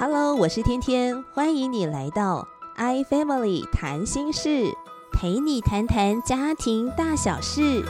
Hello，我是天天，欢迎你来到 i Family 谈心事，陪你谈谈家庭大小事。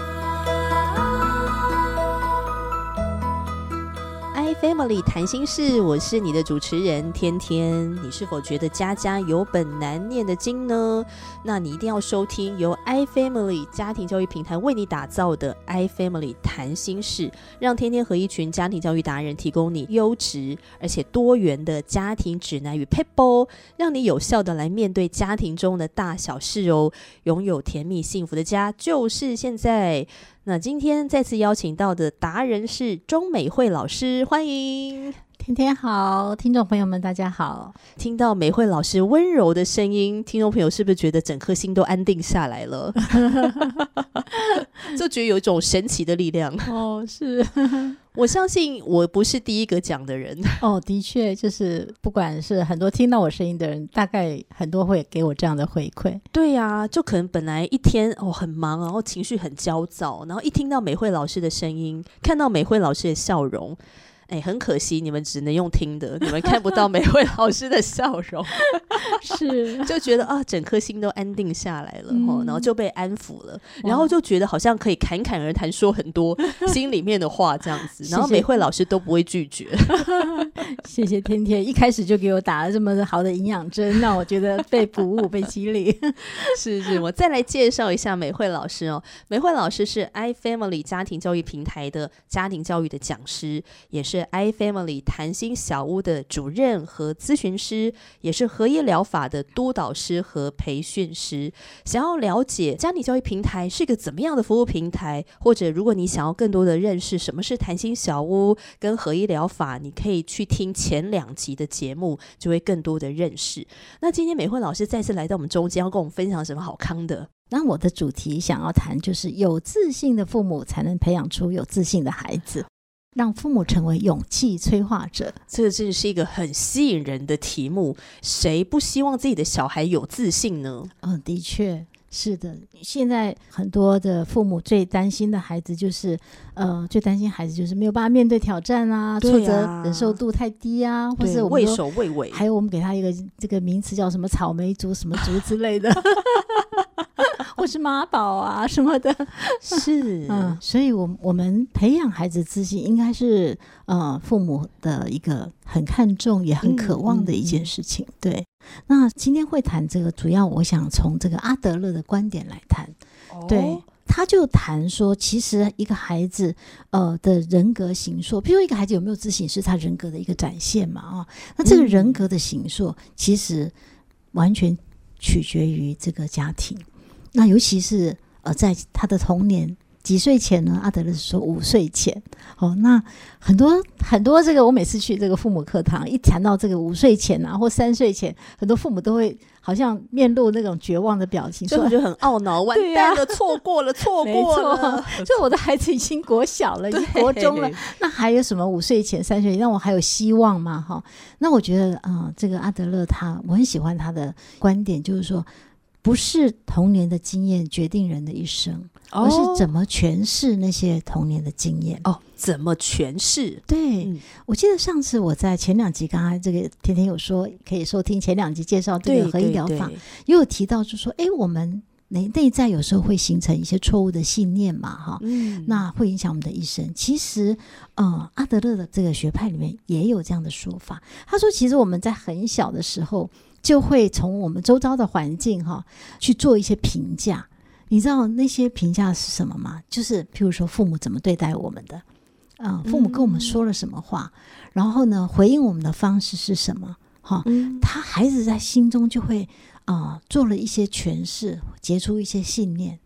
Family 谈心事，我是你的主持人天天。你是否觉得家家有本难念的经呢？那你一定要收听由 iFamily 家庭教育平台为你打造的 iFamily 谈心事，让天天和一群家庭教育达人提供你优质而且多元的家庭指南与 people，让你有效的来面对家庭中的大小事哦。拥有甜蜜幸福的家，就是现在。那今天再次邀请到的达人是钟美惠老师，欢迎。天天好，听众朋友们大家好。听到美惠老师温柔的声音，听众朋友是不是觉得整颗心都安定下来了？就觉得有一种神奇的力量哦，是。我相信我不是第一个讲的人哦，的确就是不管是很多听到我声音的人，大概很多会给我这样的回馈。对呀，就可能本来一天哦很忙，然后情绪很焦躁，然后一听到美惠老师的声音，看到美惠老师的笑容。哎，很可惜，你们只能用听的，你们看不到美惠老师的笑容，是就觉得啊，整颗心都安定下来了，然后就被安抚了，然后就觉得好像可以侃侃而谈，说很多 心里面的话这样子，然后美惠老师都不会拒绝。谢谢天天，一开始就给我打了这么好的营养针，让我觉得被鼓舞、被激励。是是，我再来介绍一下美惠老师哦，美惠老师是 iFamily 家庭教育平台的家庭教育的讲师，也是。iFamily 谈心小屋的主任和咨询师，也是合一疗法的督导师和培训师。想要了解家庭教育平台是一个怎么样的服务平台，或者如果你想要更多的认识什么是谈心小屋跟合一疗法，你可以去听前两集的节目，就会更多的认识。那今天美惠老师再次来到我们中间，要跟我们分享什么好康的？那我的主题想要谈就是有自信的父母才能培养出有自信的孩子。让父母成为勇气催化者，这真的是一个很吸引人的题目。谁不希望自己的小孩有自信呢？嗯，的确是的。现在很多的父母最担心的孩子就是，呃，最担心孩子就是没有办法面对挑战啊，挫折忍受度太低啊，或是畏首畏尾。还有我们给他一个这个名词叫什么草莓族、什么族之类的。或是妈宝啊什么的，是嗯，所以，我我们培养孩子自信，应该是呃父母的一个很看重也很渴望的一件事情。对，那今天会谈这个，主要我想从这个阿德勒的观点来谈。对，他就谈说，其实一个孩子呃的人格形塑，比如一个孩子有没有自信，是他人格的一个展现嘛？啊，那这个人格的形塑，其实完全取决于这个家庭。那尤其是呃，在他的童年几岁前呢？阿德勒说五岁前。哦，那很多很多这个，我每次去这个父母课堂，一谈到这个五岁前啊，或三岁前，很多父母都会好像面露那种绝望的表情，所以我就很懊恼，完蛋了，错过了，错过了。就我的孩子已经国小了，已经国中了，那还有什么五岁前、三岁，让我还有希望吗？哈，那我觉得啊，这个阿德勒他，我很喜欢他的观点，就是说。不是童年的经验决定人的一生，而是怎么诠释那些童年的经验。哦，怎么诠释？对，我记得上次我在前两集，刚刚这个天天有说可以收听前两集介绍这个合一疗法，也有提到，就说，哎，我们内内在有时候会形成一些错误的信念嘛，哈，嗯，那会影响我们的一生。其实，呃，阿德勒的这个学派里面也有这样的说法。他说，其实我们在很小的时候。就会从我们周遭的环境哈去做一些评价，你知道那些评价是什么吗？就是譬如说父母怎么对待我们的，啊，父母跟我们说了什么话，然后呢回应我们的方式是什么？哈，他孩子在心中就会啊做了一些诠释，结出一些信念。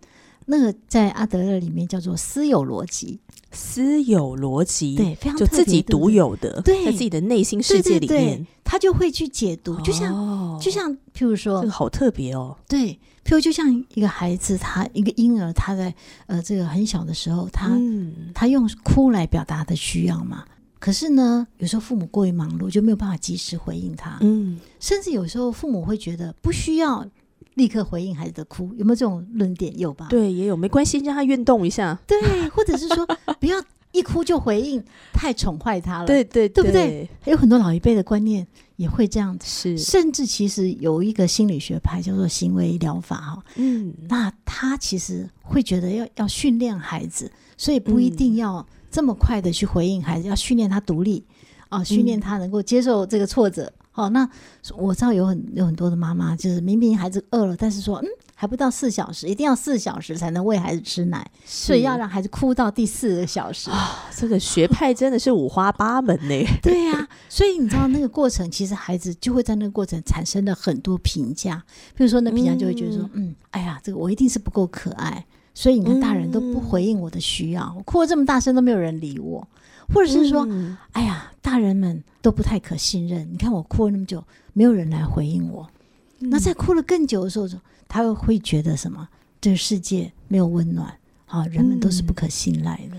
那个在阿德勒里面叫做私有逻辑，私有逻辑对，非常就自己独有的，对，在自己的内心世界里面，他就会去解读，就像就像譬如说，这个好特别哦，对，譬如就像一个孩子，他一个婴儿，他在呃这个很小的时候，他他用哭来表达的需要嘛，可是呢，有时候父母过于忙碌，就没有办法及时回应他，嗯，甚至有时候父母会觉得不需要。立刻回应孩子的哭，有没有这种论点？有吧？对，也有，没关系，让他运动一下。对，或者是说 不要一哭就回应，太宠坏他了，对对对不对？有很多老一辈的观念也会这样子，是，甚至其实有一个心理学派叫做行为疗法哈，嗯，那他其实会觉得要要训练孩子，所以不一定要这么快的去回应孩子，要训练他独立啊，训练他能够接受这个挫折。好，那我知道有很有很多的妈妈，就是明明孩子饿了，但是说嗯。还不到四小时，一定要四小时才能喂孩子吃奶，所以要让孩子哭到第四个小时啊！这个学派真的是五花八门呢。对呀，所以你知道那个过程，其实孩子就会在那个过程产生了很多评价。比如说，那评价就会觉得说：“嗯，哎呀，这个我一定是不够可爱，所以你看大人都不回应我的需要，我哭的这么大声都没有人理我。”或者是说：“哎呀，大人们都不太可信任，你看我哭了那么久，没有人来回应我。”那在哭了更久的时候，他会觉得什么？这个世界没有温暖，啊，人们都是不可信赖的。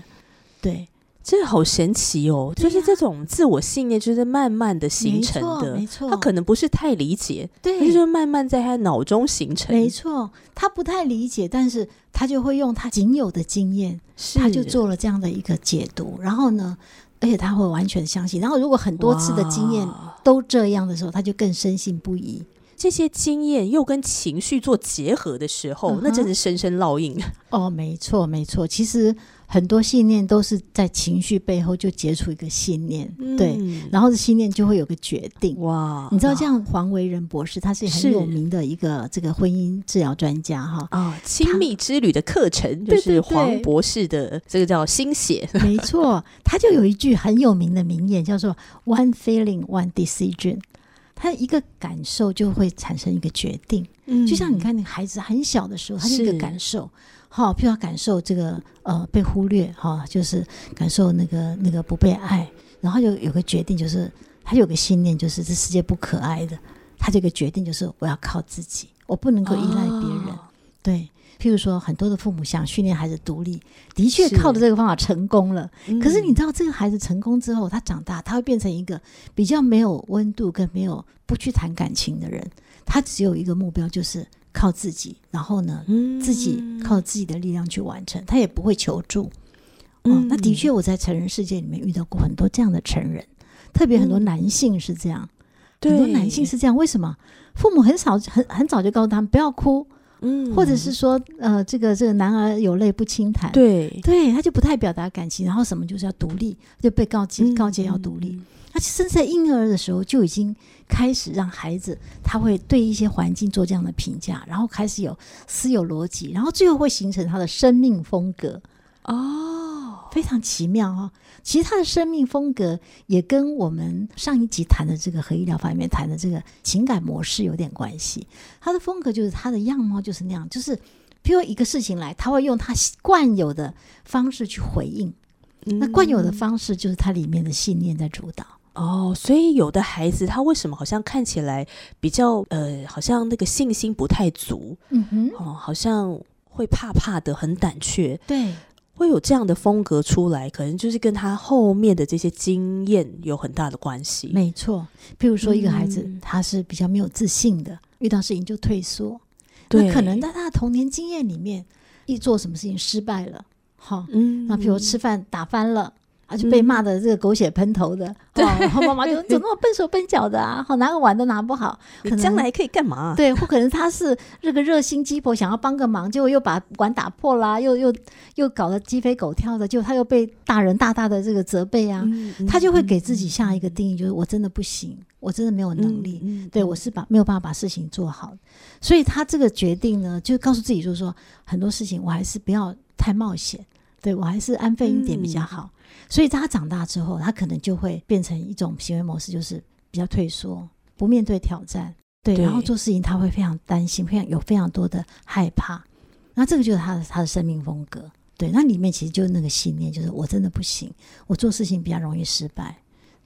对，这好神奇哦！就是这种自我信念，就是慢慢的形成的。没错，他可能不是太理解，对，就慢慢在他脑中形成。没错，他不太理解，但是他就会用他仅有的经验，他就做了这样的一个解读。然后呢，而且他会完全相信。然后如果很多次的经验都这样的时候，他就更深信不疑。这些经验又跟情绪做结合的时候，那真是深深烙印。哦，没错，没错。其实很多信念都是在情绪背后就结出一个信念，对，然后这信念就会有个决定。哇，你知道，这样黄维仁博士他是很有名的一个这个婚姻治疗专家哈啊，亲密之旅的课程就是黄博士的这个叫心血。没错，他就有一句很有名的名言，叫做 “One feeling, one decision”。他一个感受就会产生一个决定，嗯，就像你看，那孩子很小的时候，他是一个感受，好，譬如感受这个呃被忽略，哈，就是感受那个那个不被爱，然后就有个决定，就是他有个信念，就是这世界不可爱的，他这个决定就是我要靠自己，我不能够依赖别人，对。譬如说，很多的父母想训练孩子独立，的确靠着这个方法成功了。可是你知道，这个孩子成功之后，他长大，他会变成一个比较没有温度、跟没有不去谈感情的人。他只有一个目标，就是靠自己，然后呢，自己靠自己的力量去完成。他也不会求助。嗯，那的确，我在成人世界里面遇到过很多这样的成人，特别很多男性是这样，很多男性是这样。为什么？父母很少很很早就告诉他们不要哭。嗯，或者是说，呃，这个这个男儿有泪不轻弹，对，对他就不太表达感情，然后什么就是要独立，就被告诫告诫要独立。他甚至在婴儿的时候就已经开始让孩子他会对一些环境做这样的评价，然后开始有私有逻辑，然后最后会形成他的生命风格。哦，非常奇妙哦。其实他的生命风格也跟我们上一集谈的这个和医疗方面谈的这个情感模式有点关系。他的风格就是他的样貌就是那样，就是譬如一个事情来，他会用他惯有的方式去回应。那惯有的方式就是他里面的信念在主导。哦，所以有的孩子他为什么好像看起来比较呃，好像那个信心不太足？嗯哼，哦，好像会怕怕的，很胆怯。对。会有这样的风格出来，可能就是跟他后面的这些经验有很大的关系。没错，譬如说一个孩子，他是比较没有自信的，遇到事情就退缩，那可能在他的童年经验里面，一做什么事情失败了，哈，嗯，那比如吃饭打翻了。啊，就被骂的这个狗血喷头的，对，然后妈妈就怎么那么笨手笨脚的啊？好，拿个碗都拿不好，可将来可以干嘛？对，或可能他是这个热心鸡婆，想要帮个忙，结果又把碗打破啦，又又又搞得鸡飞狗跳的，就他又被大人大大的这个责备啊，他就会给自己下一个定义，就是我真的不行，我真的没有能力，对我是把没有办法把事情做好，所以他这个决定呢，就告诉自己，就是说很多事情我还是不要太冒险，对我还是安分一点比较好。所以，他长大之后，他可能就会变成一种行为模式，就是比较退缩，不面对挑战，对，然后做事情他会非常担心，非常有非常多的害怕。那这个就是他的他的生命风格，对。那里面其实就是那个信念，就是我真的不行，我做事情比较容易失败，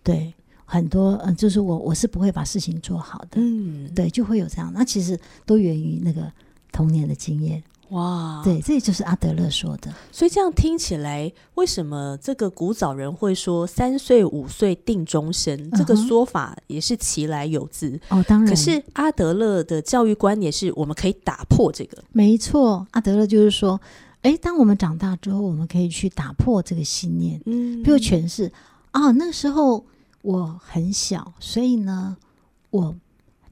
对，很多嗯，就是我我是不会把事情做好的，嗯，对，就会有这样。那其实都源于那个童年的经验。哇，对，这就是阿德勒说的。所以这样听起来，为什么这个古早人会说“三岁五岁定终身”这个说法也是其来有自哦？当然，可是阿德勒的教育观也是我们可以打破这个。没错，阿德勒就是说，哎，当我们长大之后，我们可以去打破这个信念，嗯，比如诠释啊，那时候我很小，所以呢，我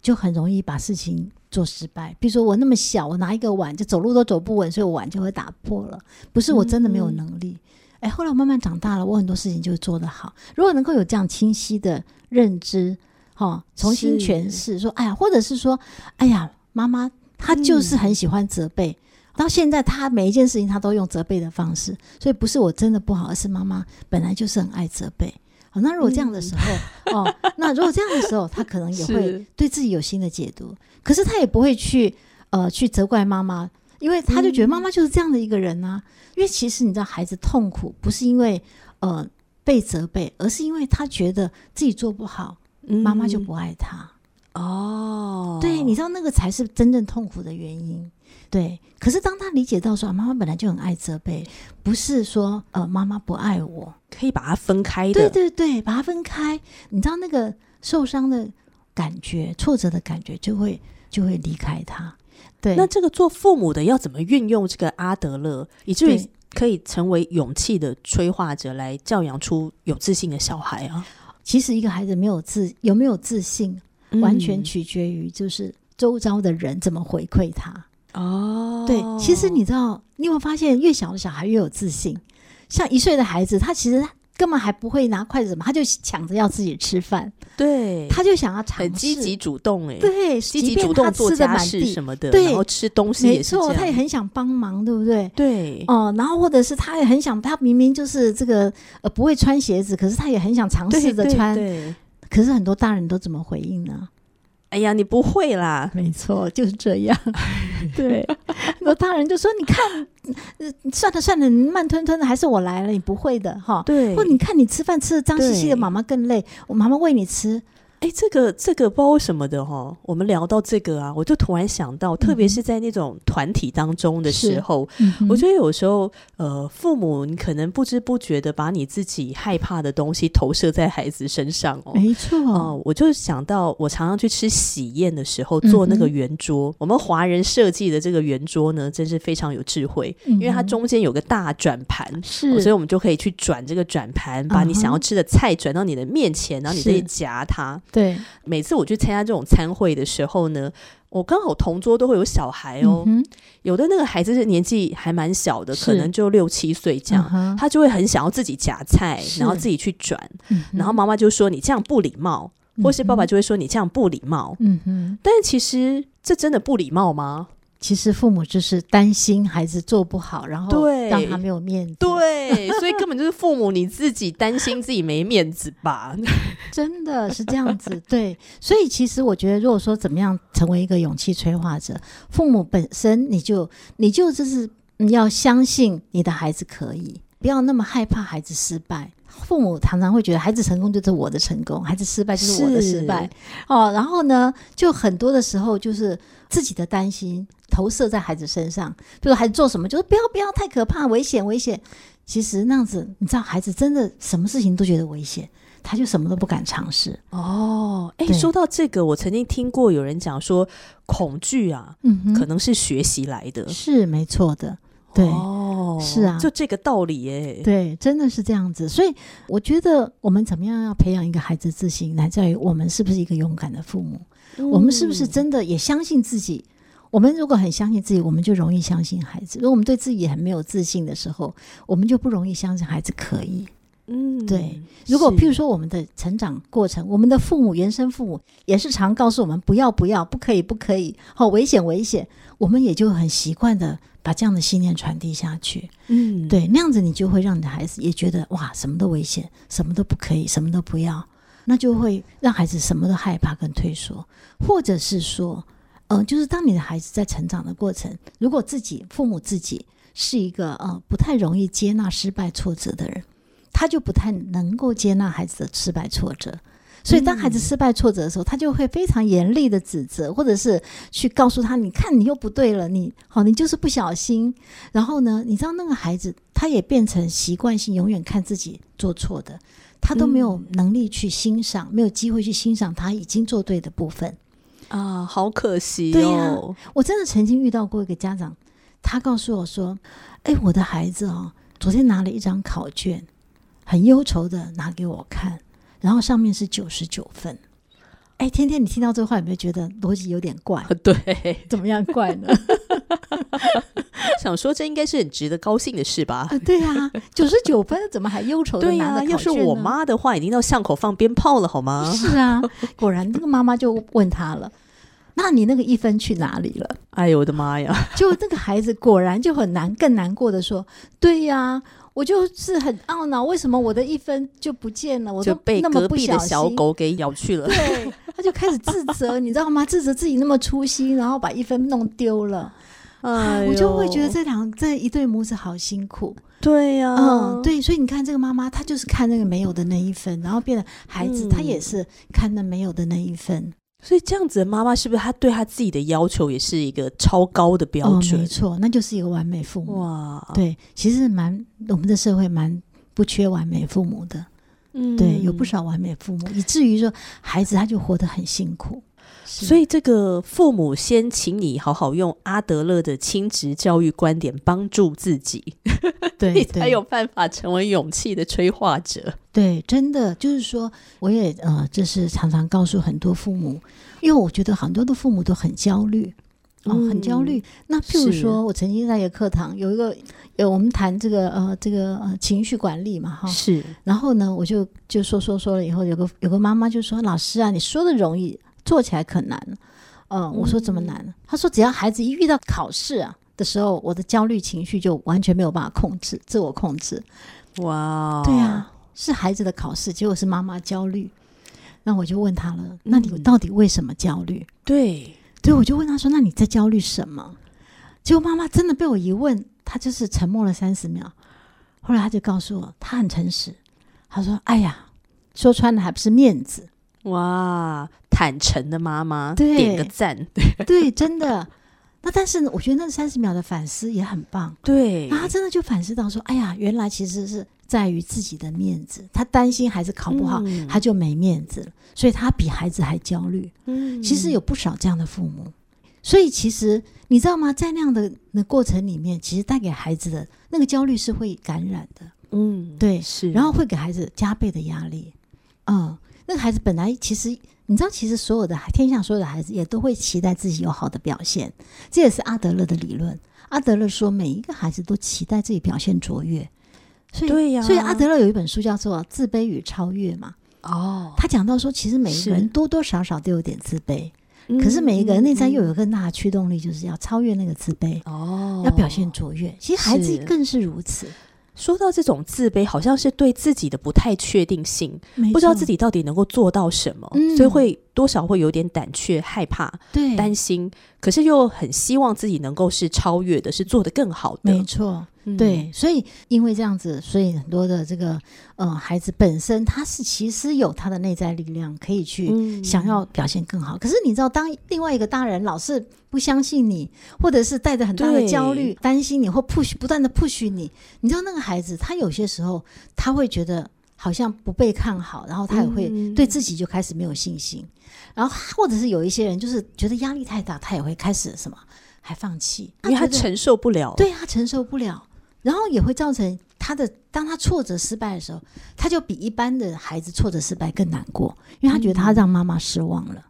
就很容易把事情做失败。比如说我那么小，我拿一个碗就走路都走不稳，所以我碗就会打破了。不是我真的没有能力。哎，后来我慢慢长大了，我很多事情就做得好。如果能够有这样清晰的认知，哈，重新诠释说，哎呀，或者是说，哎呀，妈妈她就是很喜欢责备。到现在，他每一件事情他都用责备的方式，所以不是我真的不好，而是妈妈本来就是很爱责备。好，那如果这样的时候，哦，那如果这样的时候，他可能也会对自己有新的解读，可是他也不会去呃去责怪妈妈，因为他就觉得妈妈就是这样的一个人啊。因为其实你知道，孩子痛苦不是因为呃被责备，而是因为他觉得自己做不好，妈妈就不爱他。哦，对，你知道那个才是真正痛苦的原因。对，可是当他理解到说妈妈本来就很爱责备，不是说呃妈妈不爱我，可以把它分开的。对对对，把它分开，你知道那个受伤的感觉、挫折的感觉就会就会离开他。对，那这个做父母的要怎么运用这个阿德勒，以至于可以成为勇气的催化者，来教养出有自信的小孩啊？其实一个孩子没有自有没有自信，完全取决于就是周遭的人怎么回馈他。哦，对，其实你知道，你有没有发现，越小的小孩越有自信？像一岁的孩子，他其实根本还不会拿筷子，什么，他就抢着要自己吃饭。对，他就想要尝试，很积极主动，哎，对，积极主动做家事什么的，然后吃东西也是他也很想帮忙，对不对？对，哦，然后或者是他也很想，他明明就是这个呃不会穿鞋子，可是他也很想尝试着穿。对，可是很多大人都怎么回应呢？哎呀，你不会啦！没错，就是这样。对，很多大人就说：“你看，算 了算了，你慢吞吞的，还是我来了，你不会的，哈。”对，或你看你吃饭吃的脏兮兮的，妈妈更累，我妈妈喂你吃。哎，这个这个不知道什么的哈，我们聊到这个啊，我就突然想到，特别是在那种团体当中的时候，我觉得有时候呃，父母你可能不知不觉的把你自己害怕的东西投射在孩子身上哦。没错，哦，我就想到我常常去吃喜宴的时候做那个圆桌，我们华人设计的这个圆桌呢，真是非常有智慧，因为它中间有个大转盘，是，所以我们就可以去转这个转盘，把你想要吃的菜转到你的面前，然后你再夹它。对，每次我去参加这种餐会的时候呢，我刚好同桌都会有小孩哦，有的那个孩子是年纪还蛮小的，可能就六七岁这样，他就会很想要自己夹菜，然后自己去转，然后妈妈就说你这样不礼貌，或是爸爸就会说你这样不礼貌，嗯哼，但是其实这真的不礼貌吗？其实父母就是担心孩子做不好，然后让他没有面子。对，所以 根本就是父母你自己担心自己没面子吧？真的是这样子。对，所以其实我觉得，如果说怎么样成为一个勇气催化者，父母本身你就你就就是要相信你的孩子可以，不要那么害怕孩子失败。父母常常会觉得孩子成功就是我的成功，孩子失败就是我的失败。哦，然后呢，就很多的时候就是自己的担心投射在孩子身上，比如孩子做什么，就是不要不要太可怕，危险危险。其实那样子，你知道，孩子真的什么事情都觉得危险，他就什么都不敢尝试。哦，哎，说到这个，我曾经听过有人讲说，恐惧啊，嗯，可能是学习来的，是没错的。对，是啊，就这个道理耶。对，真的是这样子。所以我觉得，我们怎么样要培养一个孩子自信，来在于我们是不是一个勇敢的父母，我们是不是真的也相信自己。我们如果很相信自己，我们就容易相信孩子；如果我们对自己很没有自信的时候，我们就不容易相信孩子可以。嗯，对。如果譬如说我们的成长过程，我们的父母、原生父母也是常告诉我们不要、不要、不可以、不可以，好危险、危险，我们也就很习惯的。把这样的信念传递下去，嗯，对，那样子你就会让你的孩子也觉得哇，什么都危险，什么都不可以，什么都不要，那就会让孩子什么都害怕跟退缩，或者是说，呃，就是当你的孩子在成长的过程，如果自己父母自己是一个呃不太容易接纳失败挫折的人，他就不太能够接纳孩子的失败挫折。所以，当孩子失败挫折的时候，他就会非常严厉的指责，或者是去告诉他：“你看，你又不对了，你好，你就是不小心。”然后呢，你知道那个孩子，他也变成习惯性永远看自己做错的，他都没有能力去欣赏，没有机会去欣赏他已经做对的部分啊，好可惜哦！我真的曾经遇到过一个家长，他告诉我说：“哎，我的孩子哦，昨天拿了一张考卷，很忧愁的拿给我看，然后上面是九十九分。”哎，天天，你听到这话有没有觉得逻辑有点怪？对，怎么样怪呢？想说这应该是很值得高兴的事吧？对呀，九十九分怎么还忧愁的拿要是我妈的话，已经到巷口放鞭炮了，好吗？是啊，果然那个妈妈就问他了：“那你那个一分去哪里了？”哎呦我的妈呀！就那个孩子果然就很难，更难过的说：“对呀。”我就是很懊恼，为什么我的一分就不见了？我就被隔壁的小狗给咬去了。对，他就开始自责，你知道吗？自责自己那么粗心，然后把一分弄丢了。哎，我就会觉得这两这一对母子好辛苦。对呀，嗯，对，所以你看这个妈妈，她就是看那个没有的那一分，然后变得孩子，他也是看那没有的那一分。所以这样子的妈妈是不是她对她自己的要求也是一个超高的标准？没错，那就是一个完美父母。哇，对，其实蛮我们的社会蛮不缺完美父母的。嗯，对，有不少完美父母，以至于说孩子他就活得很辛苦。所以这个父母先请你好好用阿德勒的亲职教育观点帮助自己，对 你才有办法成为勇气的催化者。对，真的就是说，我也呃，这是常常告诉很多父母，因为我觉得很多的父母都很焦虑，哦，很焦虑。那譬如说，我曾经在一个课堂有一个，有我们谈这个呃这个呃情绪管理嘛，哈，是。然后呢，我就就说说说了以后，有个有个妈妈就说：“老师啊，你说的容易。”做起来可难，嗯，我说怎么难？他说只要孩子一遇到考试啊的时候，我的焦虑情绪就完全没有办法控制，自我控制。哇，对呀，是孩子的考试，结果是妈妈焦虑。那我就问他了，那你到底为什么焦虑？对，对，我就问他说，那你在焦虑什么？结果妈妈真的被我一问，他就是沉默了三十秒。后来他就告诉我，他很诚实，他说：“哎呀，说穿了还不是面子。”哇，坦诚的妈妈，点个赞，对 对，真的。那但是我觉得那三十秒的反思也很棒，对。他真的就反思到说，哎呀，原来其实是在于自己的面子，他担心孩子考不好，他就没面子了，所以他比孩子还焦虑。嗯，其实有不少这样的父母，所以其实你知道吗？在那样的那过程里面，其实带给孩子的那个焦虑是会感染的。嗯，对，是，然后会给孩子加倍的压力。嗯。那个孩子本来其实，你知道，其实所有的天下所有的孩子也都会期待自己有好的表现，这也是阿德勒的理论。阿德勒说，每一个孩子都期待自己表现卓越，所以，对呀，所以阿德勒有一本书叫做《自卑与超越》嘛。哦，他讲到说，其实每一个人多多少少都有点自卑，可是每一个人内在又有更大的驱动力，就是要超越那个自卑，哦，要表现卓越。其实孩子更是如此。说到这种自卑，好像是对自己的不太确定性，不知道自己到底能够做到什么，所以会多少会有点胆怯、害怕、担心，可是又很希望自己能够是超越的，是做得更好的。没错。对，所以因为这样子，所以很多的这个呃孩子本身他是其实有他的内在力量，可以去想要表现更好。可是你知道，当另外一个大人老是不相信你，或者是带着很大的焦虑、担心你，或 push 不断的 push 你，你知道那个孩子他有些时候他会觉得好像不被看好，然后他也会对自己就开始没有信心。然后或者是有一些人就是觉得压力太大，他也会开始什么还放弃，因为他承受不了，对他承受不了。然后也会造成他的，当他挫折失败的时候，他就比一般的孩子挫折失败更难过，因为他觉得他让妈妈失望了。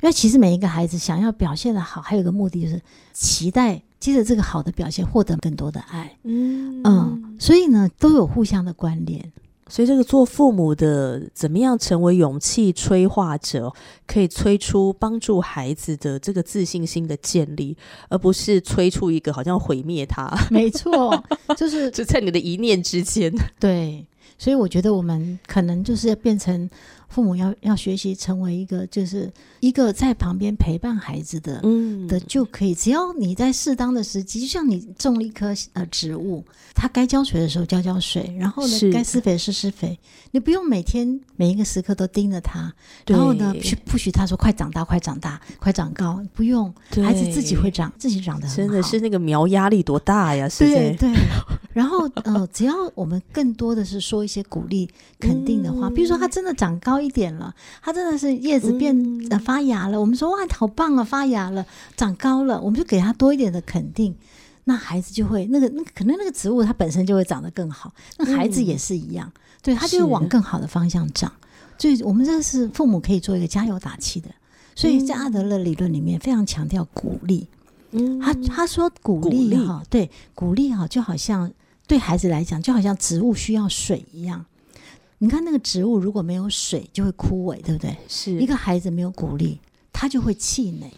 因为其实每一个孩子想要表现的好，还有个目的就是期待接着这个好的表现获得更多的爱。嗯嗯，所以呢，都有互相的关联。所以，这个做父母的怎么样成为勇气催化者，可以催出帮助孩子的这个自信心的建立，而不是催出一个好像毁灭他。没错，就是就在你的一念之间。对，所以我觉得我们可能就是要变成。父母要要学习成为一个，就是一个在旁边陪伴孩子的，嗯，的就可以。只要你在适当的时机，就像你种了一棵呃植物，它该浇水的时候浇浇水，然后呢，该施肥施施肥。你不用每天每一个时刻都盯着它，然后呢，去不许它说快长大，快长大，快长高，不用，孩子自己会长，自己长得很好。真的是那个苗压力多大呀？是对对。然后呃，只要我们更多的是说一些鼓励、肯定的话，比如说他真的长高一点了，他真的是叶子变呃发芽了，我们说哇，好棒啊，发芽了，长高了，我们就给他多一点的肯定。那孩子就会那个那可能那个植物它本身就会长得更好，那孩子也是一样，对他就会往更好的方向长。所以我们这是父母可以做一个加油打气的。所以在阿德勒理论里面非常强调鼓励。嗯，他他说鼓励哈，对鼓励哈，就好像对孩子来讲，就好像植物需要水一样。你看那个植物如果没有水，就会枯萎，对不对？是一个孩子没有鼓励，他就会气馁。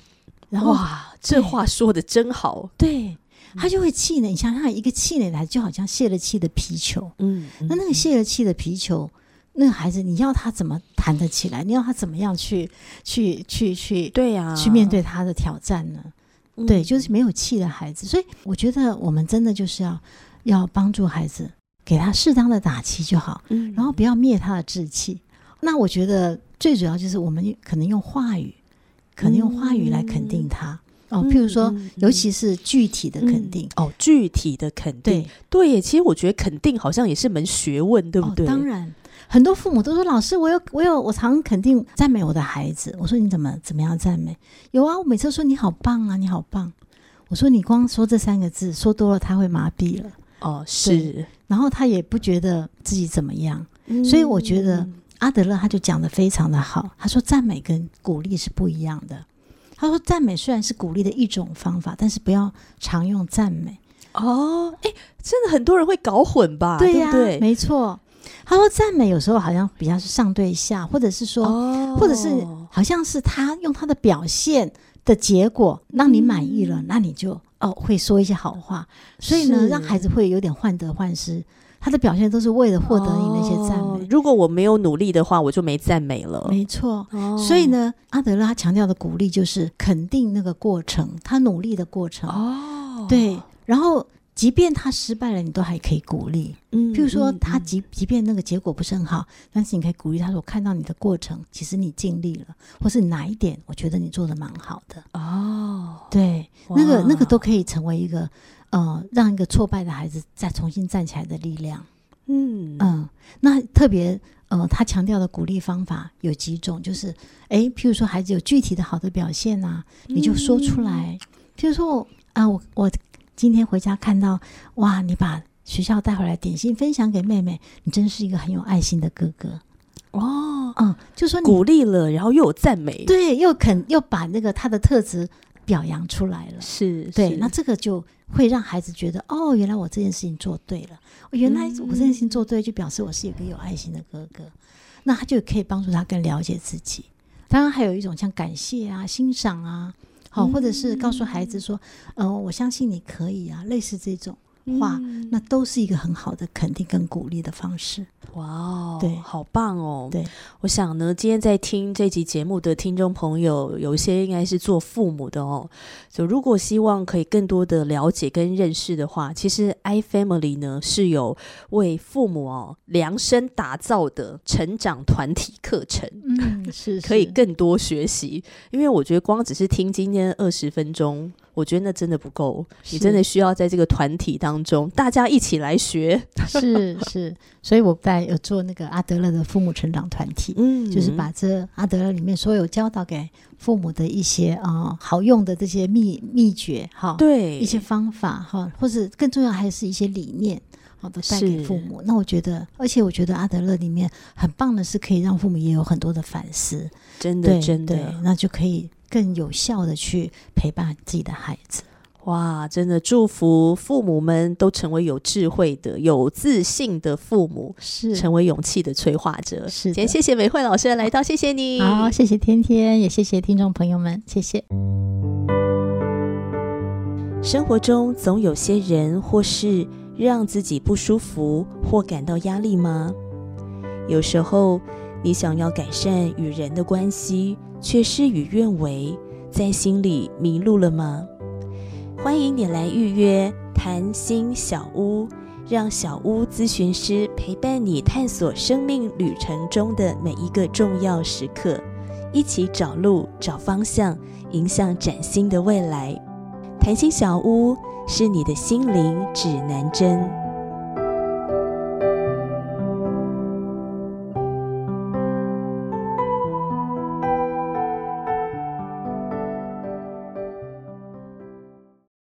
然后哇，这话说的真好。对，他就会气馁。你想想，一个气馁的孩子，就好像泄了气的皮球。嗯，那那个泄了气的皮球。那个孩子，你要他怎么弹得起来？你要他怎么样去去去去？对呀，去面对他的挑战呢？对，就是没有气的孩子。所以我觉得我们真的就是要要帮助孩子，给他适当的打气就好。嗯，然后不要灭他的志气。那我觉得最主要就是我们可能用话语，可能用话语来肯定他哦。譬如说，尤其是具体的肯定哦，具体的肯定。对对，其实我觉得肯定好像也是门学问，对不对？当然。很多父母都说：“老师，我有我有，我常肯定赞美我的孩子。”我说：“你怎么怎么样赞美？”有啊，我每次说你好棒啊，你好棒。我说：“你光说这三个字，说多了他会麻痹了。”哦，是。然后他也不觉得自己怎么样，所以我觉得阿德勒他就讲的非常的好。他说：“赞美跟鼓励是不一样的。”他说：“赞美虽然是鼓励的一种方法，但是不要常用赞美。”哦，哎，真的很多人会搞混吧？对呀，没错。他说：“赞美有时候好像比较是上对下，或者是说，或者是好像是他用他的表现的结果让你满意了，那你就哦会说一些好话。所以呢，让孩子会有点患得患失。他的表现都是为了获得你那些赞美。如果我没有努力的话，我就没赞美了。没错。所以呢，阿德勒他强调的鼓励就是肯定那个过程，他努力的过程。哦，对，然后。”即便他失败了，你都还可以鼓励。嗯，譬如说他即即便那个结果不是很好，但是你可以鼓励他说：“我看到你的过程，其实你尽力了，或是哪一点，我觉得你做的蛮好的。”哦，对，那个那个都可以成为一个呃，让一个挫败的孩子再重新站起来的力量。嗯嗯，那特别呃，他强调的鼓励方法有几种，就是诶，譬如说孩子有具体的好的表现呐，你就说出来。譬如说啊，我我。今天回家看到，哇！你把学校带回来点心分享给妹妹，你真是一个很有爱心的哥哥哦。嗯，就说鼓励了，然后又有赞美，对，又肯又把那个他的特质表扬出来了，是对。那这个就会让孩子觉得，哦，原来我这件事情做对了，原来我这件事情做对，就表示我是一个有爱心的哥哥。那他就可以帮助他更了解自己。当然，还有一种像感谢啊、欣赏啊。好，或者是告诉孩子说，呃，我相信你可以啊，类似这种话，那都是一个很好的肯定跟鼓励的方式。哇哦，对，好棒哦！对，我想呢，今天在听这集节目的听众朋友，有一些应该是做父母的哦。就如果希望可以更多的了解跟认识的话，其实 iFamily 呢是有为父母哦量身打造的成长团体课程。嗯，是可以更多学习，因为我觉得光只是听今天二十分钟。我觉得那真的不够，你真的需要在这个团体当中，大家一起来学。是是，所以我在有做那个阿德勒的父母成长团体，嗯，就是把这阿德勒里面所有教导给父母的一些啊好用的这些秘秘诀哈，对一些方法哈，或者更重要还是一些理念，好的带给父母。那我觉得，而且我觉得阿德勒里面很棒的是，可以让父母也有很多的反思，真的真的，那就可以。更有效的去陪伴自己的孩子，哇！真的祝福父母们都成为有智慧的、有自信的父母，是成为勇气的催化者。是，今天谢谢美惠老师的来到，谢谢你。好，谢谢天天，也谢谢听众朋友们，谢谢。生活中总有些人或事让自己不舒服或感到压力吗？有时候你想要改善与人的关系。却事与愿违，在心里迷路了吗？欢迎你来预约谈心小屋，让小屋咨询师陪伴你探索生命旅程中的每一个重要时刻，一起找路、找方向，迎向崭新的未来。谈心小屋是你的心灵指南针。